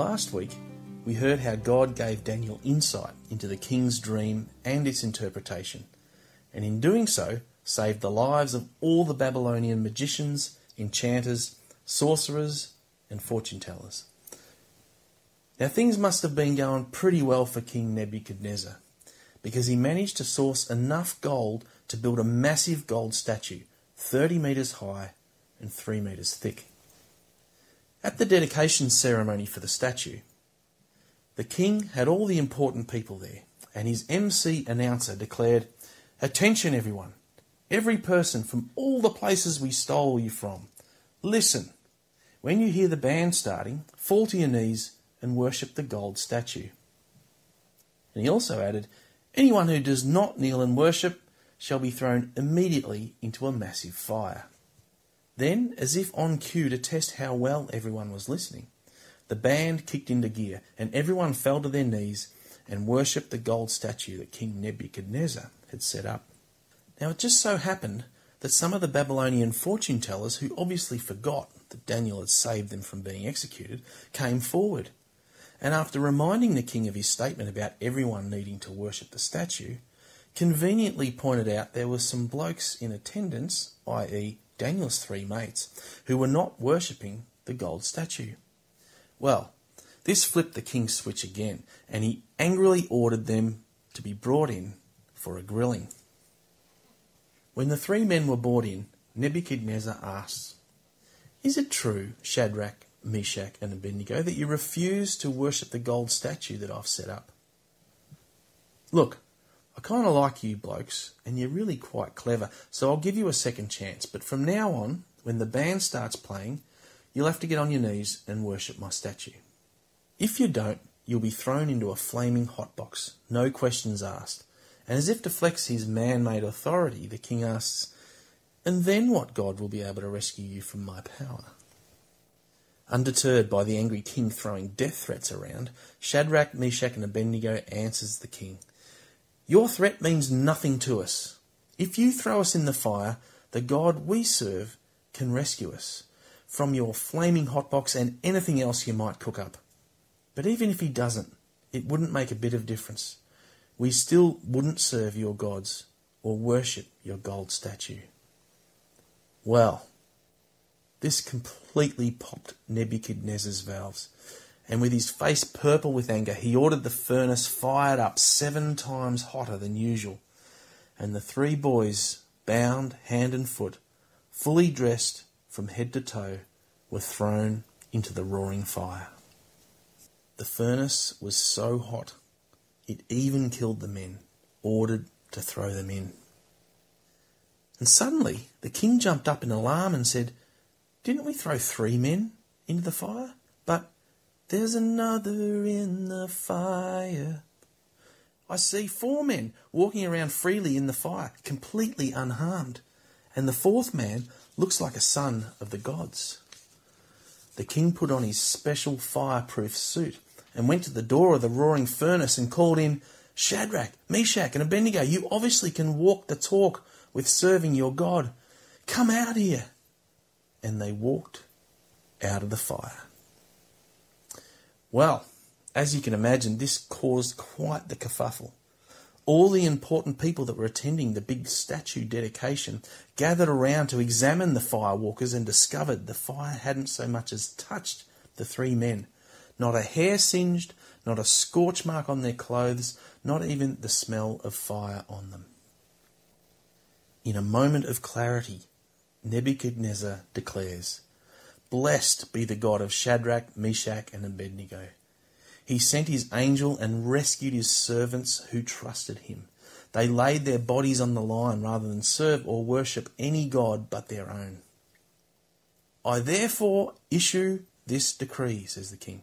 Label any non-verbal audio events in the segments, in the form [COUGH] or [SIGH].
Last week, we heard how God gave Daniel insight into the king's dream and its interpretation, and in doing so, saved the lives of all the Babylonian magicians, enchanters, sorcerers, and fortune tellers. Now, things must have been going pretty well for King Nebuchadnezzar, because he managed to source enough gold to build a massive gold statue, 30 metres high and 3 metres thick. At the dedication ceremony for the statue, the king had all the important people there, and his MC announcer declared, Attention, everyone! Every person from all the places we stole you from, listen! When you hear the band starting, fall to your knees and worship the gold statue. And he also added, Anyone who does not kneel and worship shall be thrown immediately into a massive fire. Then, as if on cue to test how well everyone was listening, the band kicked into gear and everyone fell to their knees and worshipped the gold statue that King Nebuchadnezzar had set up. Now, it just so happened that some of the Babylonian fortune tellers, who obviously forgot that Daniel had saved them from being executed, came forward. And after reminding the king of his statement about everyone needing to worship the statue, conveniently pointed out there were some blokes in attendance, i.e., Daniel's three mates, who were not worshipping the gold statue. Well, this flipped the king's switch again, and he angrily ordered them to be brought in for a grilling. When the three men were brought in, Nebuchadnezzar asked, Is it true, Shadrach, Meshach, and Abednego, that you refuse to worship the gold statue that I've set up? Look, I kind of like you blokes, and you're really quite clever, so I'll give you a second chance. But from now on, when the band starts playing, you'll have to get on your knees and worship my statue. If you don't, you'll be thrown into a flaming hot box, no questions asked. And as if to flex his man made authority, the king asks, And then what God will be able to rescue you from my power? Undeterred by the angry king throwing death threats around, Shadrach, Meshach, and Abednego answers the king. Your threat means nothing to us. If you throw us in the fire, the God we serve can rescue us from your flaming hotbox and anything else you might cook up. But even if he doesn't, it wouldn't make a bit of difference. We still wouldn't serve your gods or worship your gold statue. Well, this completely popped Nebuchadnezzar's valves and with his face purple with anger, he ordered the furnace fired up seven times hotter than usual. And the three boys, bound hand and foot, fully dressed from head to toe, were thrown into the roaring fire. The furnace was so hot it even killed the men, ordered to throw them in. And suddenly the king jumped up in alarm and said, Didn't we throw three men into the fire? There's another in the fire. I see four men walking around freely in the fire, completely unharmed, and the fourth man looks like a son of the gods. The king put on his special fireproof suit and went to the door of the roaring furnace and called in, Shadrach, Meshach, and Abednego, you obviously can walk the talk with serving your God. Come out here. And they walked out of the fire. Well, as you can imagine, this caused quite the kerfuffle. All the important people that were attending the big statue dedication gathered around to examine the firewalkers and discovered the fire hadn't so much as touched the three men. Not a hair singed, not a scorch mark on their clothes, not even the smell of fire on them. In a moment of clarity, Nebuchadnezzar declares, Blessed be the God of Shadrach, Meshach, and Abednego. He sent his angel and rescued his servants who trusted him. They laid their bodies on the line rather than serve or worship any god but their own. I therefore issue this decree, says the king,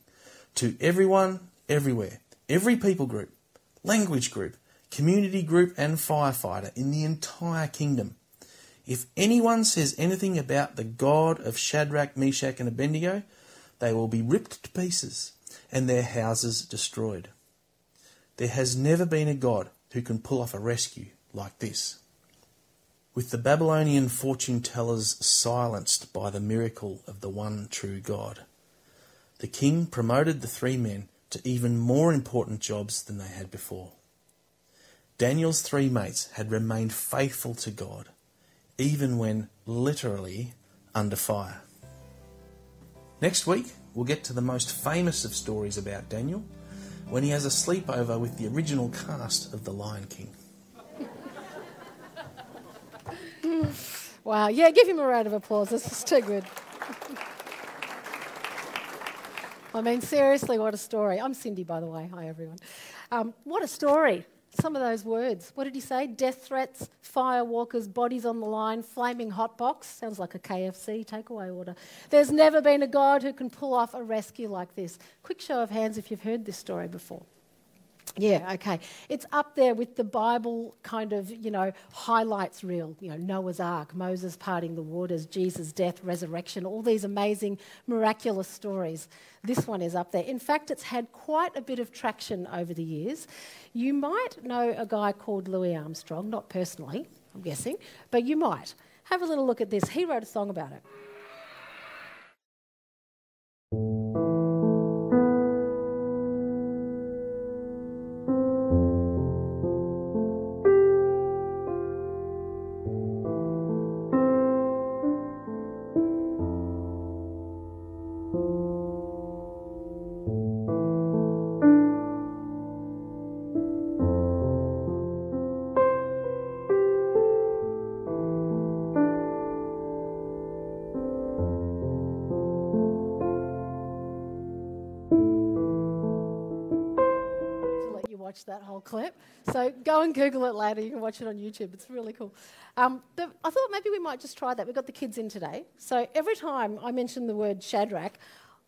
to everyone, everywhere, every people group, language group, community group, and firefighter in the entire kingdom if anyone says anything about the God of Shadrach, Meshach, and Abednego, they will be ripped to pieces and their houses destroyed. There has never been a God who can pull off a rescue like this. With the Babylonian fortune tellers silenced by the miracle of the one true God, the king promoted the three men to even more important jobs than they had before. Daniel's three mates had remained faithful to God, even when literally under fire. Next week, we'll get to the most famous of stories about Daniel when he has a sleepover with the original cast of The Lion King. wow, yeah, give him a round of applause. This is too good. I mean, seriously, what a story. I'm Cindy, by the way. Hi, everyone. Um, what a story. Some of those words. What did he say? Death threats, firewalkers, bodies on the line, flaming hot box. Sounds like a KFC takeaway order. There's never been a God who can pull off a rescue like this. Quick show of hands if you've heard this story before. Yeah, okay. It's up there with the Bible kind of, you know, highlights reel. You know, Noah's Ark, Moses parting the waters, Jesus' death, resurrection, all these amazing, miraculous stories. This one is up there. In fact, it's had quite a bit of traction over the years. You might know a guy called Louis Armstrong, not personally, I'm guessing, but you might. Have a little look at this. He wrote a song about it. That whole clip. So go and Google it later. You can watch it on YouTube. It's really cool. Um, I thought maybe we might just try that. We've got the kids in today. So every time I mention the word Shadrach,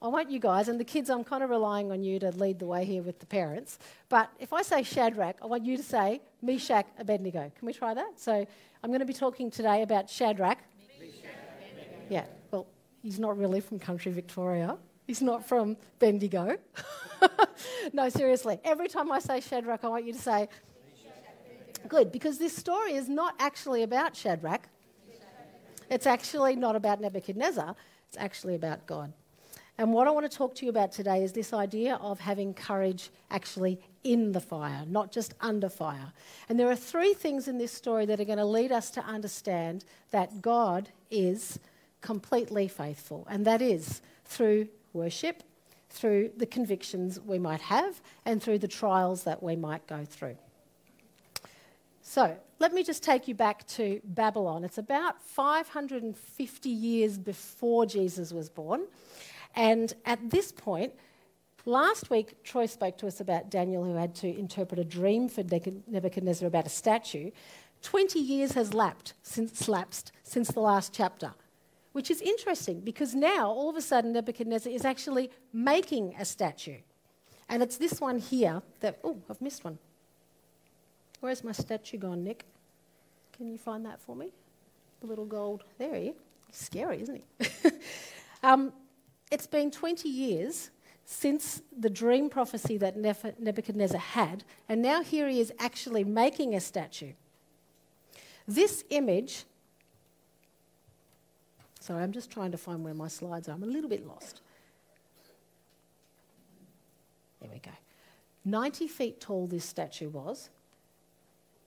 I want you guys, and the kids, I'm kind of relying on you to lead the way here with the parents. But if I say Shadrach, I want you to say Meshach, Abednego. Can we try that? So I'm going to be talking today about Shadrach. Yeah, well, he's not really from country Victoria. He's not from Bendigo. [LAUGHS] [LAUGHS] no, seriously. Every time I say Shadrach, I want you to say, Good, because this story is not actually about Shadrach. It's actually not about Nebuchadnezzar. It's actually about God. And what I want to talk to you about today is this idea of having courage actually in the fire, not just under fire. And there are three things in this story that are going to lead us to understand that God is completely faithful, and that is through worship, through the convictions we might have, and through the trials that we might go through. So, let me just take you back to Babylon. It's about 550 years before Jesus was born. And at this point, last week, Troy spoke to us about Daniel who had to interpret a dream for Nebuchadnezzar about a statue. 20 years has lapsed since, lapsed since the last chapter which is interesting because now all of a sudden Nebuchadnezzar is actually making a statue. And it's this one here that, oh, I've missed one. Where's my statue gone, Nick? Can you find that for me? The little gold. There he is. Scary, isn't he? [LAUGHS] um, it's been 20 years since the dream prophecy that Nebuchadnezzar had, and now here he is actually making a statue. This image Sorry, I'm just trying to find where my slides are. I'm a little bit lost. There we go. 90 feet tall this statue was,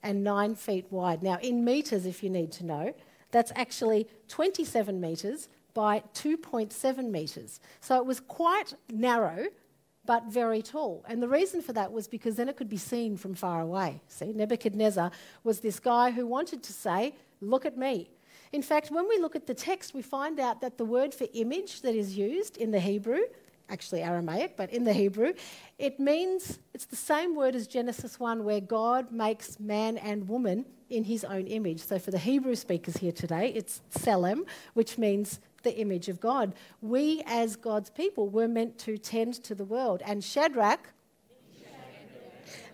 and 9 feet wide. Now, in metres, if you need to know, that's actually 27 metres by 2.7 metres. So it was quite narrow, but very tall. And the reason for that was because then it could be seen from far away. See, Nebuchadnezzar was this guy who wanted to say, Look at me. In fact, when we look at the text, we find out that the word for image that is used in the Hebrew, actually Aramaic, but in the Hebrew, it means it's the same word as Genesis 1, where God makes man and woman in his own image. So for the Hebrew speakers here today, it's Tselem, which means the image of God. We, as God's people, were meant to tend to the world. And Shadrach,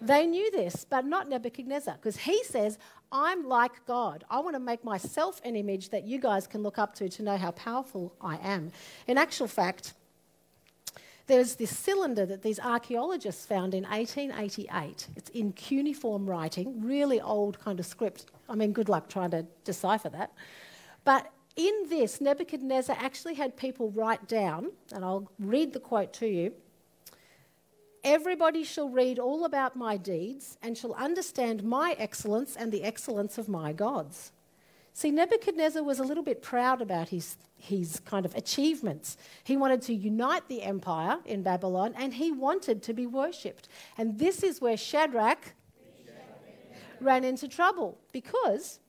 they knew this, but not Nebuchadnezzar, because he says, I'm like God. I want to make myself an image that you guys can look up to to know how powerful I am. In actual fact, there's this cylinder that these archaeologists found in 1888. It's in cuneiform writing, really old kind of script. I mean, good luck trying to decipher that. But in this, Nebuchadnezzar actually had people write down, and I'll read the quote to you. Everybody shall read all about my deeds and shall understand my excellence and the excellence of my gods. See, Nebuchadnezzar was a little bit proud about his, his kind of achievements. He wanted to unite the empire in Babylon and he wanted to be worshipped. And this is where Shadrach ran into trouble because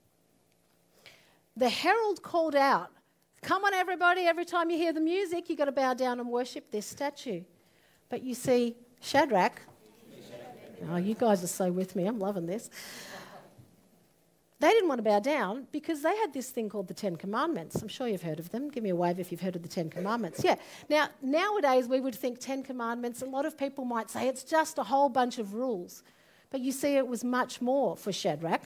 the herald called out, Come on, everybody, every time you hear the music, you've got to bow down and worship this statue. But you see, Shadrach, oh, you guys are so with me, I'm loving this. They didn't want to bow down because they had this thing called the Ten Commandments. I'm sure you've heard of them. Give me a wave if you've heard of the Ten Commandments. Yeah. Now, nowadays we would think Ten Commandments, a lot of people might say it's just a whole bunch of rules. But you see, it was much more for Shadrach.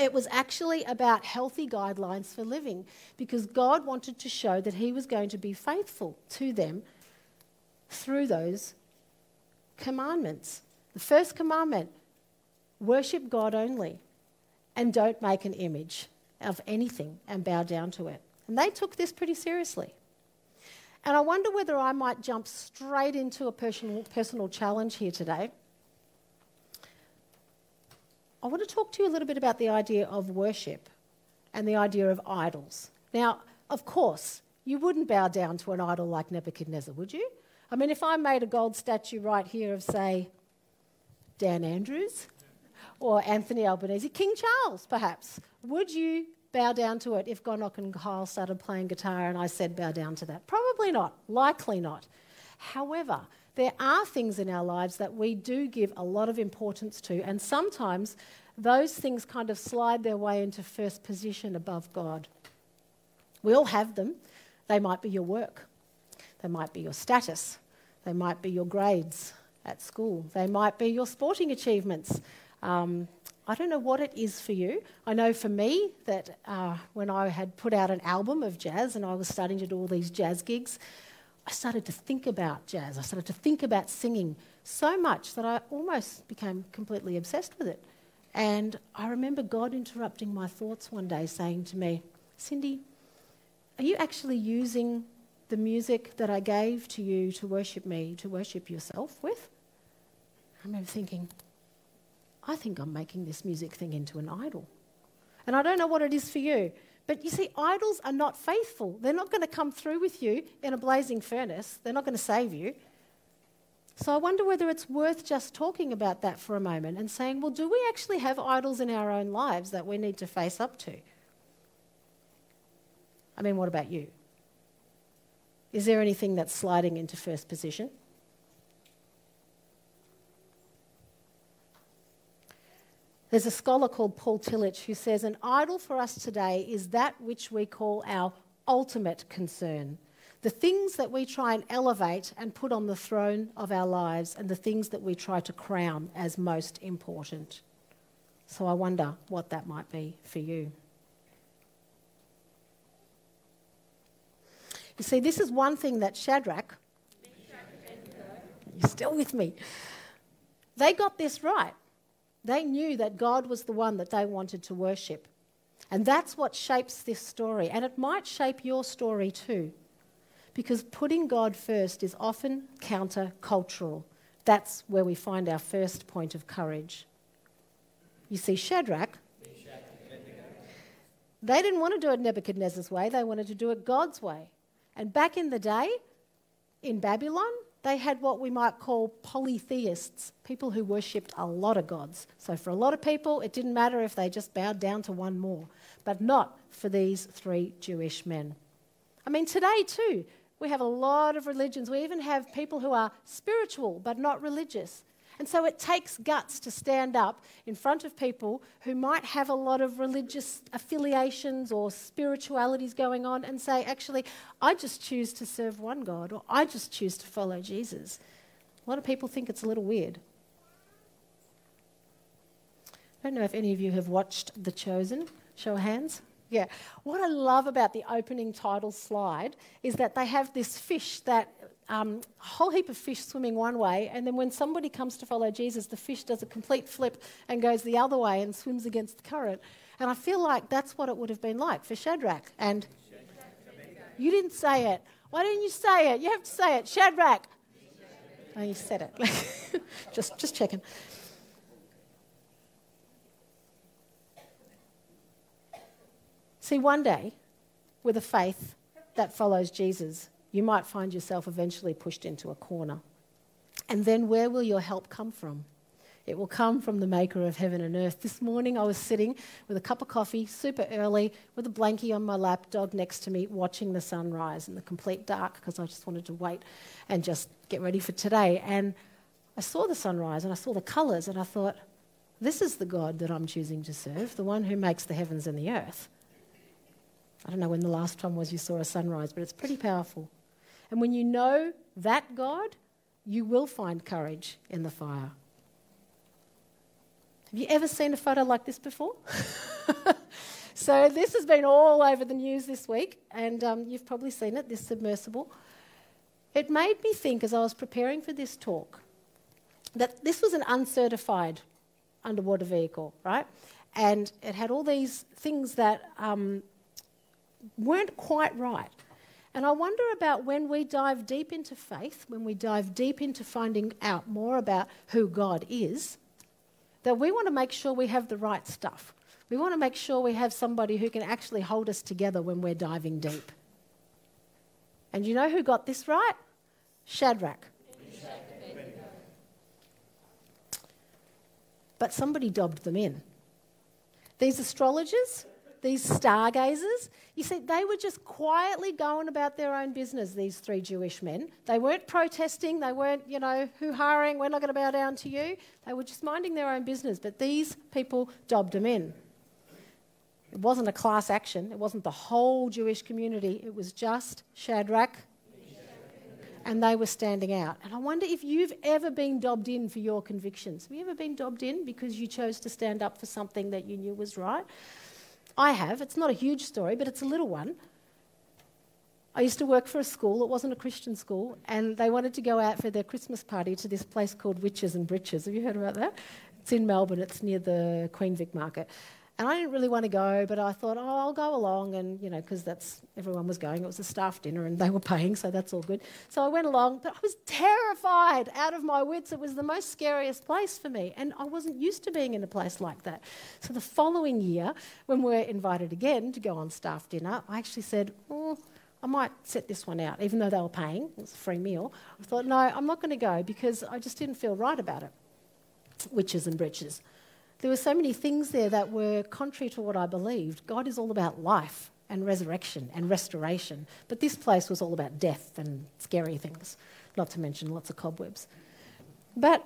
It was actually about healthy guidelines for living because God wanted to show that He was going to be faithful to them through those commandments. The first commandment worship God only and don't make an image of anything and bow down to it. And they took this pretty seriously. And I wonder whether I might jump straight into a personal, personal challenge here today. I want to talk to you a little bit about the idea of worship and the idea of idols. Now, of course, you wouldn't bow down to an idol like Nebuchadnezzar, would you? I mean, if I made a gold statue right here of, say, Dan Andrews or Anthony Albanese, King Charles, perhaps, would you bow down to it if Gonok and Kyle started playing guitar and I said bow down to that? Probably not, likely not. However, there are things in our lives that we do give a lot of importance to, and sometimes those things kind of slide their way into first position above God. We all have them. They might be your work, they might be your status, they might be your grades at school, they might be your sporting achievements. Um, I don't know what it is for you. I know for me that uh, when I had put out an album of jazz and I was starting to do all these jazz gigs, I started to think about jazz. I started to think about singing so much that I almost became completely obsessed with it. And I remember God interrupting my thoughts one day, saying to me, Cindy, are you actually using the music that I gave to you to worship me, to worship yourself with? I remember thinking, I think I'm making this music thing into an idol. And I don't know what it is for you, but you see, idols are not faithful. They're not going to come through with you in a blazing furnace, they're not going to save you. So I wonder whether it's worth just talking about that for a moment and saying, well, do we actually have idols in our own lives that we need to face up to? I mean, what about you? Is there anything that's sliding into first position? There's a scholar called Paul Tillich who says an idol for us today is that which we call our ultimate concern. The things that we try and elevate and put on the throne of our lives, and the things that we try to crown as most important. So I wonder what that might be for you. You see, this is one thing that Shadrach, you're still with me, they got this right. They knew that God was the one that they wanted to worship. And that's what shapes this story. And it might shape your story too. Because putting God first is often counter-cultural. That's where we find our first point of courage. You see, Shadrach, they didn't want to do it Nebuchadnezzar's way, they wanted to do it God's way. And back in the day, in Babylon, they had what we might call polytheists, people who worshipped a lot of gods. So for a lot of people, it didn't matter if they just bowed down to one more, but not for these three Jewish men. I mean, today too, we have a lot of religions. We even have people who are spiritual but not religious. And so it takes guts to stand up in front of people who might have a lot of religious affiliations or spiritualities going on and say, actually, I just choose to serve one God or I just choose to follow Jesus. A lot of people think it's a little weird. I don't know if any of you have watched The Chosen. Show of hands. Yeah. What I love about the opening title slide is that they have this fish that um, a whole heap of fish swimming one way, and then when somebody comes to follow Jesus, the fish does a complete flip and goes the other way and swims against the current. And I feel like that's what it would have been like for Shadrach. And you didn't say it. Why didn't you say it? You have to say it. Shadrach. Oh, you said it. [LAUGHS] just, just checking. See, one day, with a faith that follows Jesus, you might find yourself eventually pushed into a corner. And then where will your help come from? It will come from the maker of heaven and earth. This morning I was sitting with a cup of coffee, super early, with a blankie on my lap, dog next to me, watching the sunrise in the complete dark because I just wanted to wait and just get ready for today. And I saw the sunrise and I saw the colours and I thought, this is the God that I'm choosing to serve, the one who makes the heavens and the earth. I don't know when the last time was you saw a sunrise, but it's pretty powerful. And when you know that God, you will find courage in the fire. Have you ever seen a photo like this before? [LAUGHS] so, this has been all over the news this week, and um, you've probably seen it this submersible. It made me think as I was preparing for this talk that this was an uncertified underwater vehicle, right? And it had all these things that um, weren't quite right. And I wonder about when we dive deep into faith, when we dive deep into finding out more about who God is, that we want to make sure we have the right stuff. We want to make sure we have somebody who can actually hold us together when we're diving deep. And you know who got this right? Shadrach. But somebody dobbed them in. These astrologers, these stargazers, you see, they were just quietly going about their own business, these three Jewish men. They weren't protesting, they weren't, you know, hoo haring, we're not going to bow down to you. They were just minding their own business. But these people dobbed them in. It wasn't a class action, it wasn't the whole Jewish community, it was just Shadrach. And they were standing out. And I wonder if you've ever been dobbed in for your convictions. Have you ever been dobbed in because you chose to stand up for something that you knew was right? I have. It's not a huge story, but it's a little one. I used to work for a school, it wasn't a Christian school, and they wanted to go out for their Christmas party to this place called Witches in Britches. Have you heard about that? It's in Melbourne, it's near the Queen Vic Market. And I didn't really want to go, but I thought, oh, I'll go along, and you know, because that's everyone was going. It was a staff dinner, and they were paying, so that's all good. So I went along, but I was terrified, out of my wits. It was the most scariest place for me, and I wasn't used to being in a place like that. So the following year, when we're invited again to go on staff dinner, I actually said, oh, I might set this one out, even though they were paying. It was a free meal. I thought, no, I'm not going to go because I just didn't feel right about it. Witches in britches there were so many things there that were contrary to what I believed. God is all about life and resurrection and restoration, but this place was all about death and scary things, not to mention lots of cobwebs. But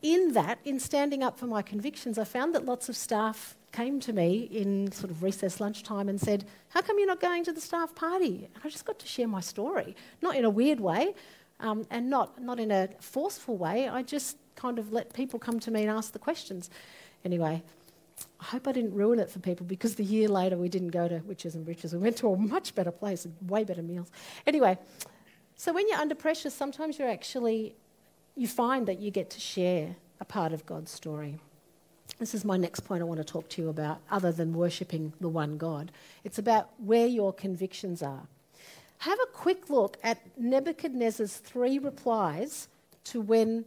in that, in standing up for my convictions, I found that lots of staff came to me in sort of recess lunchtime and said, How come you're not going to the staff party? And I just got to share my story, not in a weird way um, and not, not in a forceful way. I just kind of let people come to me and ask the questions. Anyway, I hope I didn't ruin it for people because the year later we didn't go to Witches in Britches. We went to a much better place, way better meals. Anyway, so when you're under pressure, sometimes you're actually, you find that you get to share a part of God's story. This is my next point I want to talk to you about, other than worshipping the one God. It's about where your convictions are. Have a quick look at Nebuchadnezzar's three replies to when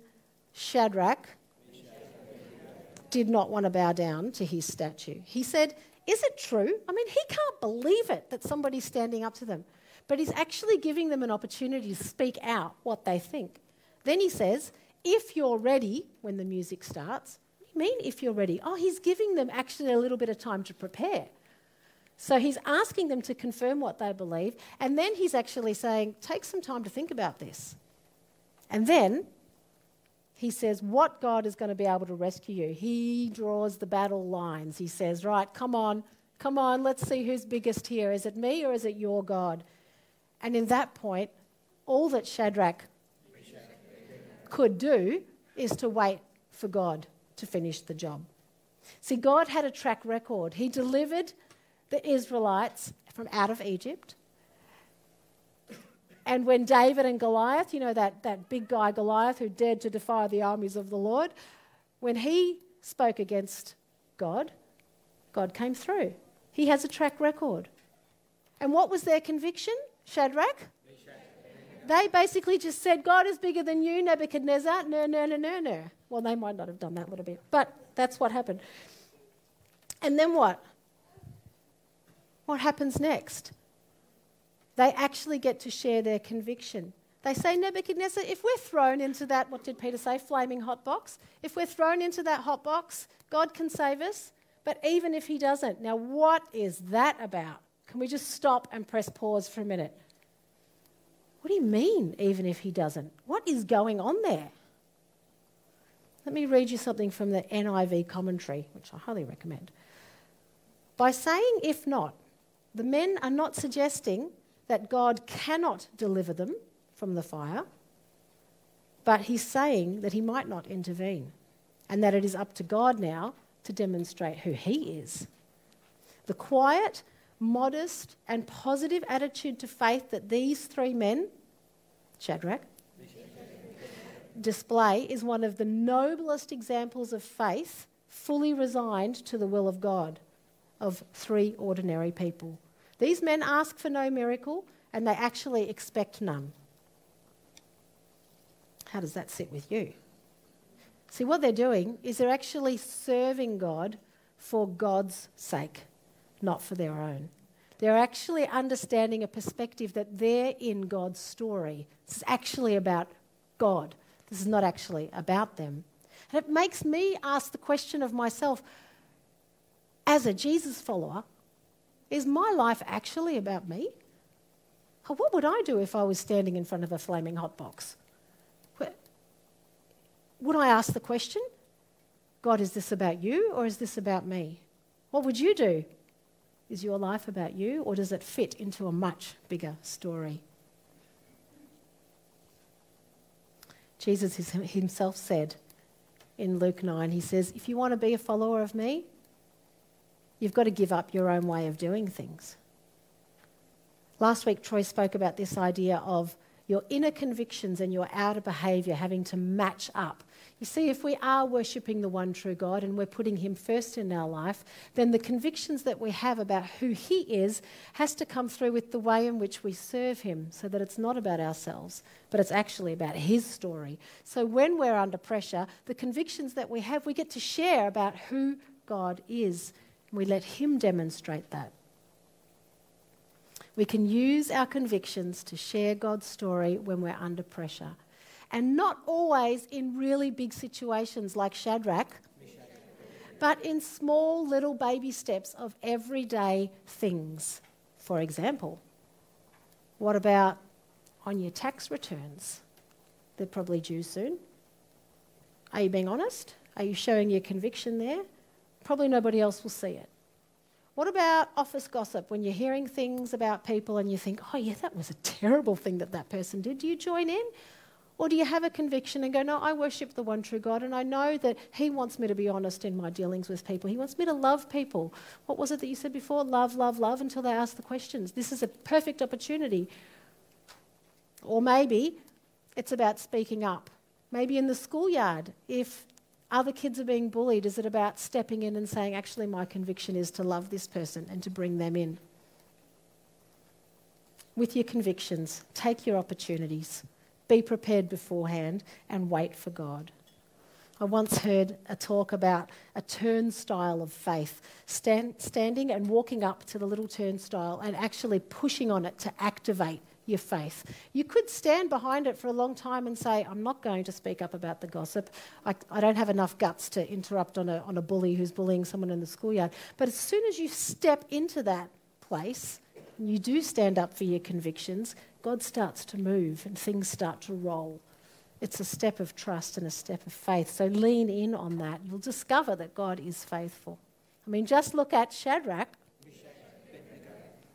Shadrach did not want to bow down to his statue. He said, Is it true? I mean, he can't believe it that somebody's standing up to them, but he's actually giving them an opportunity to speak out what they think. Then he says, If you're ready when the music starts, what do you mean if you're ready? Oh, he's giving them actually a little bit of time to prepare. So he's asking them to confirm what they believe, and then he's actually saying, Take some time to think about this. And then he says, What God is going to be able to rescue you? He draws the battle lines. He says, Right, come on, come on, let's see who's biggest here. Is it me or is it your God? And in that point, all that Shadrach could do is to wait for God to finish the job. See, God had a track record. He delivered the Israelites from out of Egypt. And when David and Goliath, you know, that, that big guy Goliath who dared to defy the armies of the Lord, when he spoke against God, God came through. He has a track record. And what was their conviction, Shadrach? They basically just said, God is bigger than you, Nebuchadnezzar. No, no, no, no, no. Well, they might not have done that a little bit, but that's what happened. And then what? What happens next? They actually get to share their conviction. They say, Nebuchadnezzar, if we're thrown into that, what did Peter say, flaming hot box? If we're thrown into that hot box, God can save us. But even if he doesn't, now what is that about? Can we just stop and press pause for a minute? What do you mean, even if he doesn't? What is going on there? Let me read you something from the NIV commentary, which I highly recommend. By saying if not, the men are not suggesting that God cannot deliver them from the fire, but he's saying that he might not intervene and that it is up to God now to demonstrate who he is. The quiet, modest, and positive attitude to faith that these three men, Shadrach, display is one of the noblest examples of faith fully resigned to the will of God of three ordinary people. These men ask for no miracle and they actually expect none. How does that sit with you? See, what they're doing is they're actually serving God for God's sake, not for their own. They're actually understanding a perspective that they're in God's story. This is actually about God. This is not actually about them. And it makes me ask the question of myself as a Jesus follower, is my life actually about me? What would I do if I was standing in front of a flaming hot box? Would I ask the question, God, is this about you or is this about me? What would you do? Is your life about you or does it fit into a much bigger story? Jesus himself said in Luke 9, he says, If you want to be a follower of me, you've got to give up your own way of doing things. Last week, Troy spoke about this idea of your inner convictions and your outer behaviour having to match up. You see, if we are worshipping the one true God and we're putting Him first in our life, then the convictions that we have about who He is has to come through with the way in which we serve Him so that it's not about ourselves, but it's actually about His story. So when we're under pressure, the convictions that we have, we get to share about who God is. We let Him demonstrate that. We can use our convictions to share God's story when we're under pressure. And not always in really big situations like Shadrach, but in small little baby steps of everyday things. For example, what about on your tax returns? They're probably due soon. Are you being honest? Are you showing your conviction there? Probably nobody else will see it. What about office gossip when you're hearing things about people and you think, oh, yeah, that was a terrible thing that that person did? Do you join in? Or do you have a conviction and go, no, I worship the one true God and I know that He wants me to be honest in my dealings with people. He wants me to love people. What was it that you said before? Love, love, love until they ask the questions. This is a perfect opportunity. Or maybe it's about speaking up. Maybe in the schoolyard, if other kids are being bullied? Is it about stepping in and saying, actually, my conviction is to love this person and to bring them in? With your convictions, take your opportunities, be prepared beforehand, and wait for God. I once heard a talk about a turnstile of faith, stand, standing and walking up to the little turnstile and actually pushing on it to activate your faith. You could stand behind it for a long time and say, I'm not going to speak up about the gossip. I, I don't have enough guts to interrupt on a, on a bully who's bullying someone in the schoolyard. But as soon as you step into that place, and you do stand up for your convictions, God starts to move and things start to roll. It's a step of trust and a step of faith. So lean in on that. You'll discover that God is faithful. I mean, just look at Shadrach.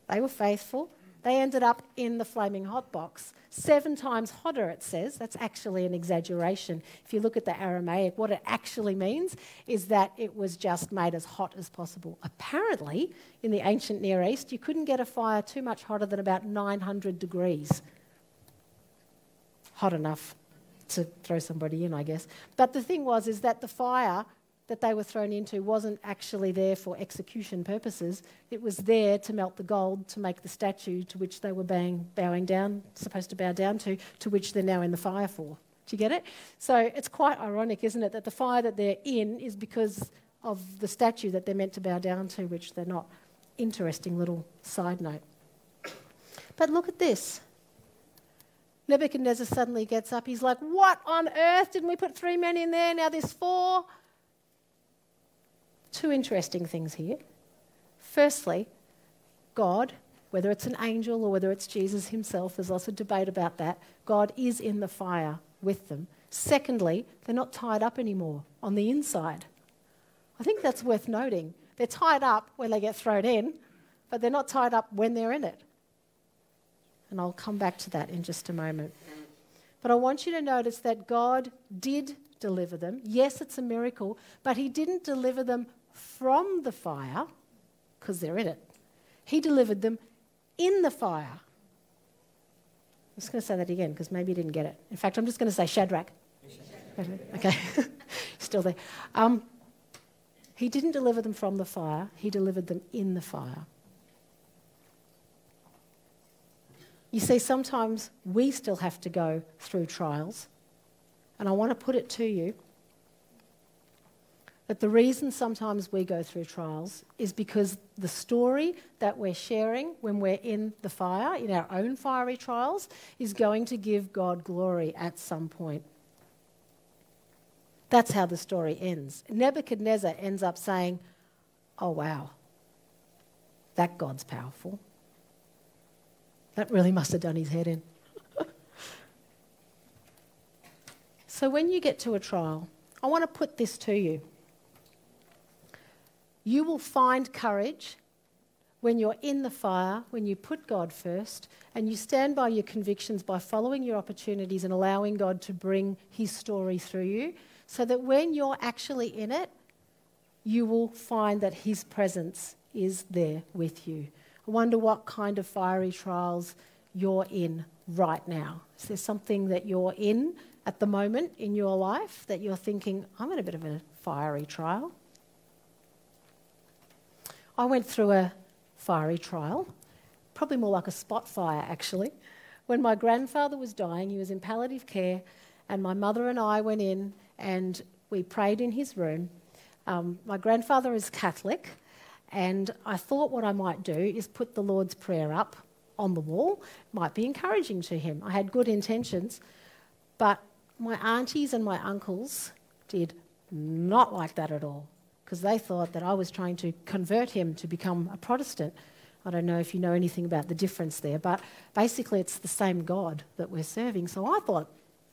They were faithful. They ended up in the flaming hot box. Seven times hotter, it says. That's actually an exaggeration. If you look at the Aramaic, what it actually means is that it was just made as hot as possible. Apparently, in the ancient Near East, you couldn't get a fire too much hotter than about 900 degrees. hot enough to throw somebody in, I guess. But the thing was, is that the fire that they were thrown into wasn't actually there for execution purposes. It was there to melt the gold to make the statue to which they were bowing, bowing down, supposed to bow down to, to which they're now in the fire for. Do you get it? So it's quite ironic, isn't it, that the fire that they're in is because of the statue that they're meant to bow down to, which they're not. Interesting little side note. But look at this. Nebuchadnezzar suddenly gets up. He's like, What on earth? Didn't we put three men in there? Now there's four. Two interesting things here. Firstly, God, whether it's an angel or whether it's Jesus himself, there's lots of debate about that. God is in the fire with them. Secondly, they're not tied up anymore on the inside. I think that's worth noting. They're tied up when they get thrown in, but they're not tied up when they're in it. And I'll come back to that in just a moment. But I want you to notice that God did deliver them. Yes, it's a miracle, but He didn't deliver them from the fire because they're in it. He delivered them in the fire. I'm just going to say that again because maybe you didn't get it. In fact, I'm just going to say Shadrach. Okay, [LAUGHS] still there. Um, he didn't deliver them from the fire, he delivered them in the fire. You see, sometimes we still have to go through trials. And I want to put it to you that the reason sometimes we go through trials is because the story that we're sharing when we're in the fire, in our own fiery trials, is going to give God glory at some point. That's how the story ends. Nebuchadnezzar ends up saying, Oh, wow, that God's powerful. That really must have done his head in. [LAUGHS] so, when you get to a trial, I want to put this to you. You will find courage when you're in the fire, when you put God first, and you stand by your convictions by following your opportunities and allowing God to bring his story through you, so that when you're actually in it, you will find that his presence is there with you. I wonder what kind of fiery trials you're in right now. Is there something that you're in at the moment in your life that you're thinking, I'm in a bit of a fiery trial? I went through a fiery trial, probably more like a spot fire actually. When my grandfather was dying, he was in palliative care, and my mother and I went in and we prayed in his room. Um, my grandfather is Catholic, and I thought what I might do is put the Lord's Prayer up on the wall. Might be encouraging to him. I had good intentions, but my aunties and my uncles did not like that at all because they thought that I was trying to convert him to become a Protestant. I don't know if you know anything about the difference there, but basically it's the same God that we're serving. So I thought,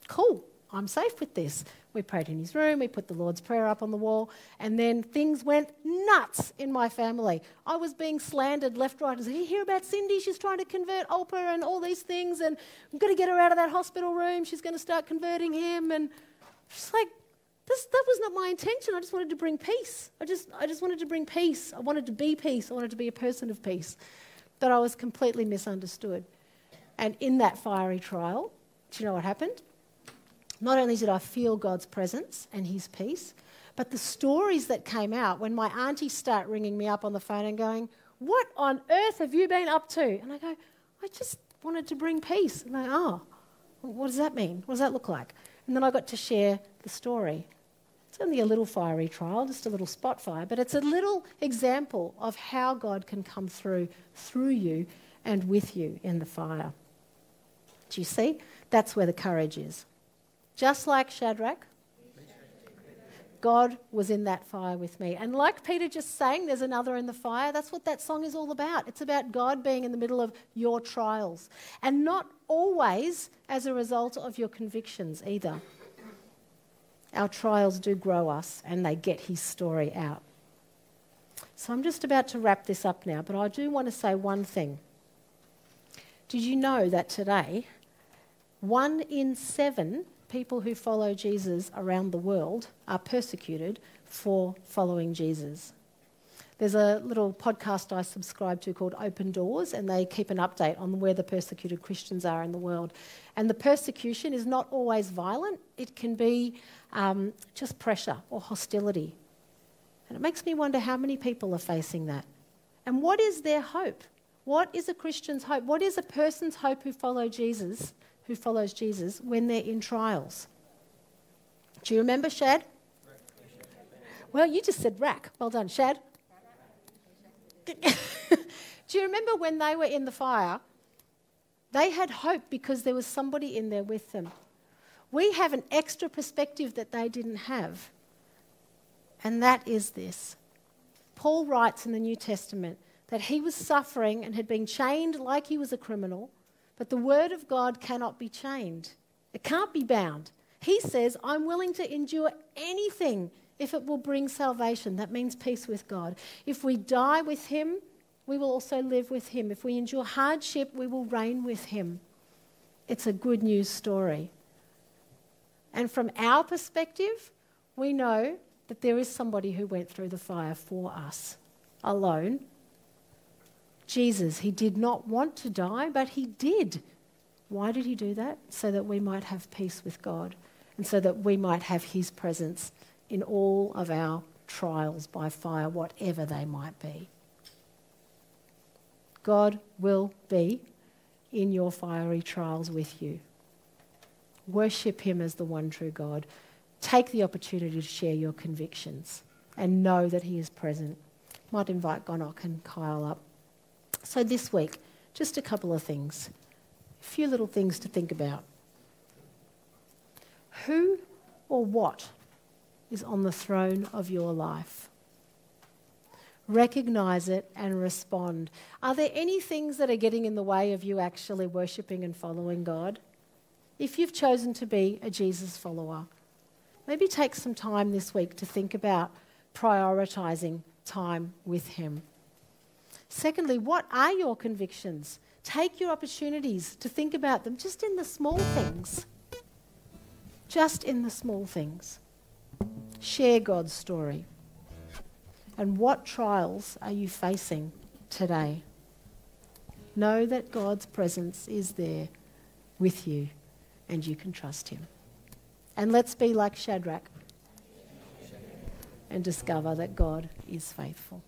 cool, I'm safe with this. We prayed in his room, we put the Lord's Prayer up on the wall, and then things went nuts in my family. I was being slandered left, right, and said, You hear about Cindy? She's trying to convert Olper and all these things, and I'm going to get her out of that hospital room. She's going to start converting him. And she's like, this, that was not my intention. I just wanted to bring peace. I just, I just wanted to bring peace. I wanted to be peace. I wanted to be a person of peace. But I was completely misunderstood. And in that fiery trial, do you know what happened? Not only did I feel God's presence and His peace, but the stories that came out when my aunties start ringing me up on the phone and going, What on earth have you been up to? And I go, I just wanted to bring peace. And they, Oh, what does that mean? What does that look like? And then I got to share the story. It's only a little fiery trial, just a little spot fire, but it's a little example of how God can come through through you and with you in the fire. Do you see? That's where the courage is. Just like Shadrach, God was in that fire with me. And like Peter just sang, there's another in the fire. That's what that song is all about. It's about God being in the middle of your trials. And not always as a result of your convictions either. Our trials do grow us and they get his story out. So I'm just about to wrap this up now, but I do want to say one thing. Did you know that today, one in seven people who follow Jesus around the world are persecuted for following Jesus. There's a little podcast I subscribe to called Open Doors, and they keep an update on where the persecuted Christians are in the world. And the persecution is not always violent, it can be um, just pressure or hostility. And it makes me wonder how many people are facing that. And what is their hope? What is a Christian's hope? What is a person's hope who follow Jesus, who follows Jesus when they're in trials? Do you remember Shad? Well, you just said rack. Well done, Shad. [LAUGHS] Do you remember when they were in the fire? They had hope because there was somebody in there with them. We have an extra perspective that they didn't have, and that is this. Paul writes in the New Testament that he was suffering and had been chained like he was a criminal, but the word of God cannot be chained, it can't be bound. He says, I'm willing to endure anything if it will bring salvation. That means peace with God. If we die with Him, we will also live with Him. If we endure hardship, we will reign with Him. It's a good news story. And from our perspective, we know that there is somebody who went through the fire for us alone. Jesus, he did not want to die, but he did. Why did he do that? So that we might have peace with God and so that we might have his presence in all of our trials by fire, whatever they might be. God will be in your fiery trials with you. Worship Him as the one true God. Take the opportunity to share your convictions and know that He is present. Might invite Gonok and Kyle up. So, this week, just a couple of things, a few little things to think about. Who or what is on the throne of your life. Recognize it and respond. Are there any things that are getting in the way of you actually worshipping and following God? If you've chosen to be a Jesus follower, maybe take some time this week to think about prioritizing time with Him. Secondly, what are your convictions? Take your opportunities to think about them just in the small things. Just in the small things. Share God's story. And what trials are you facing today? Know that God's presence is there with you and you can trust Him. And let's be like Shadrach and discover that God is faithful.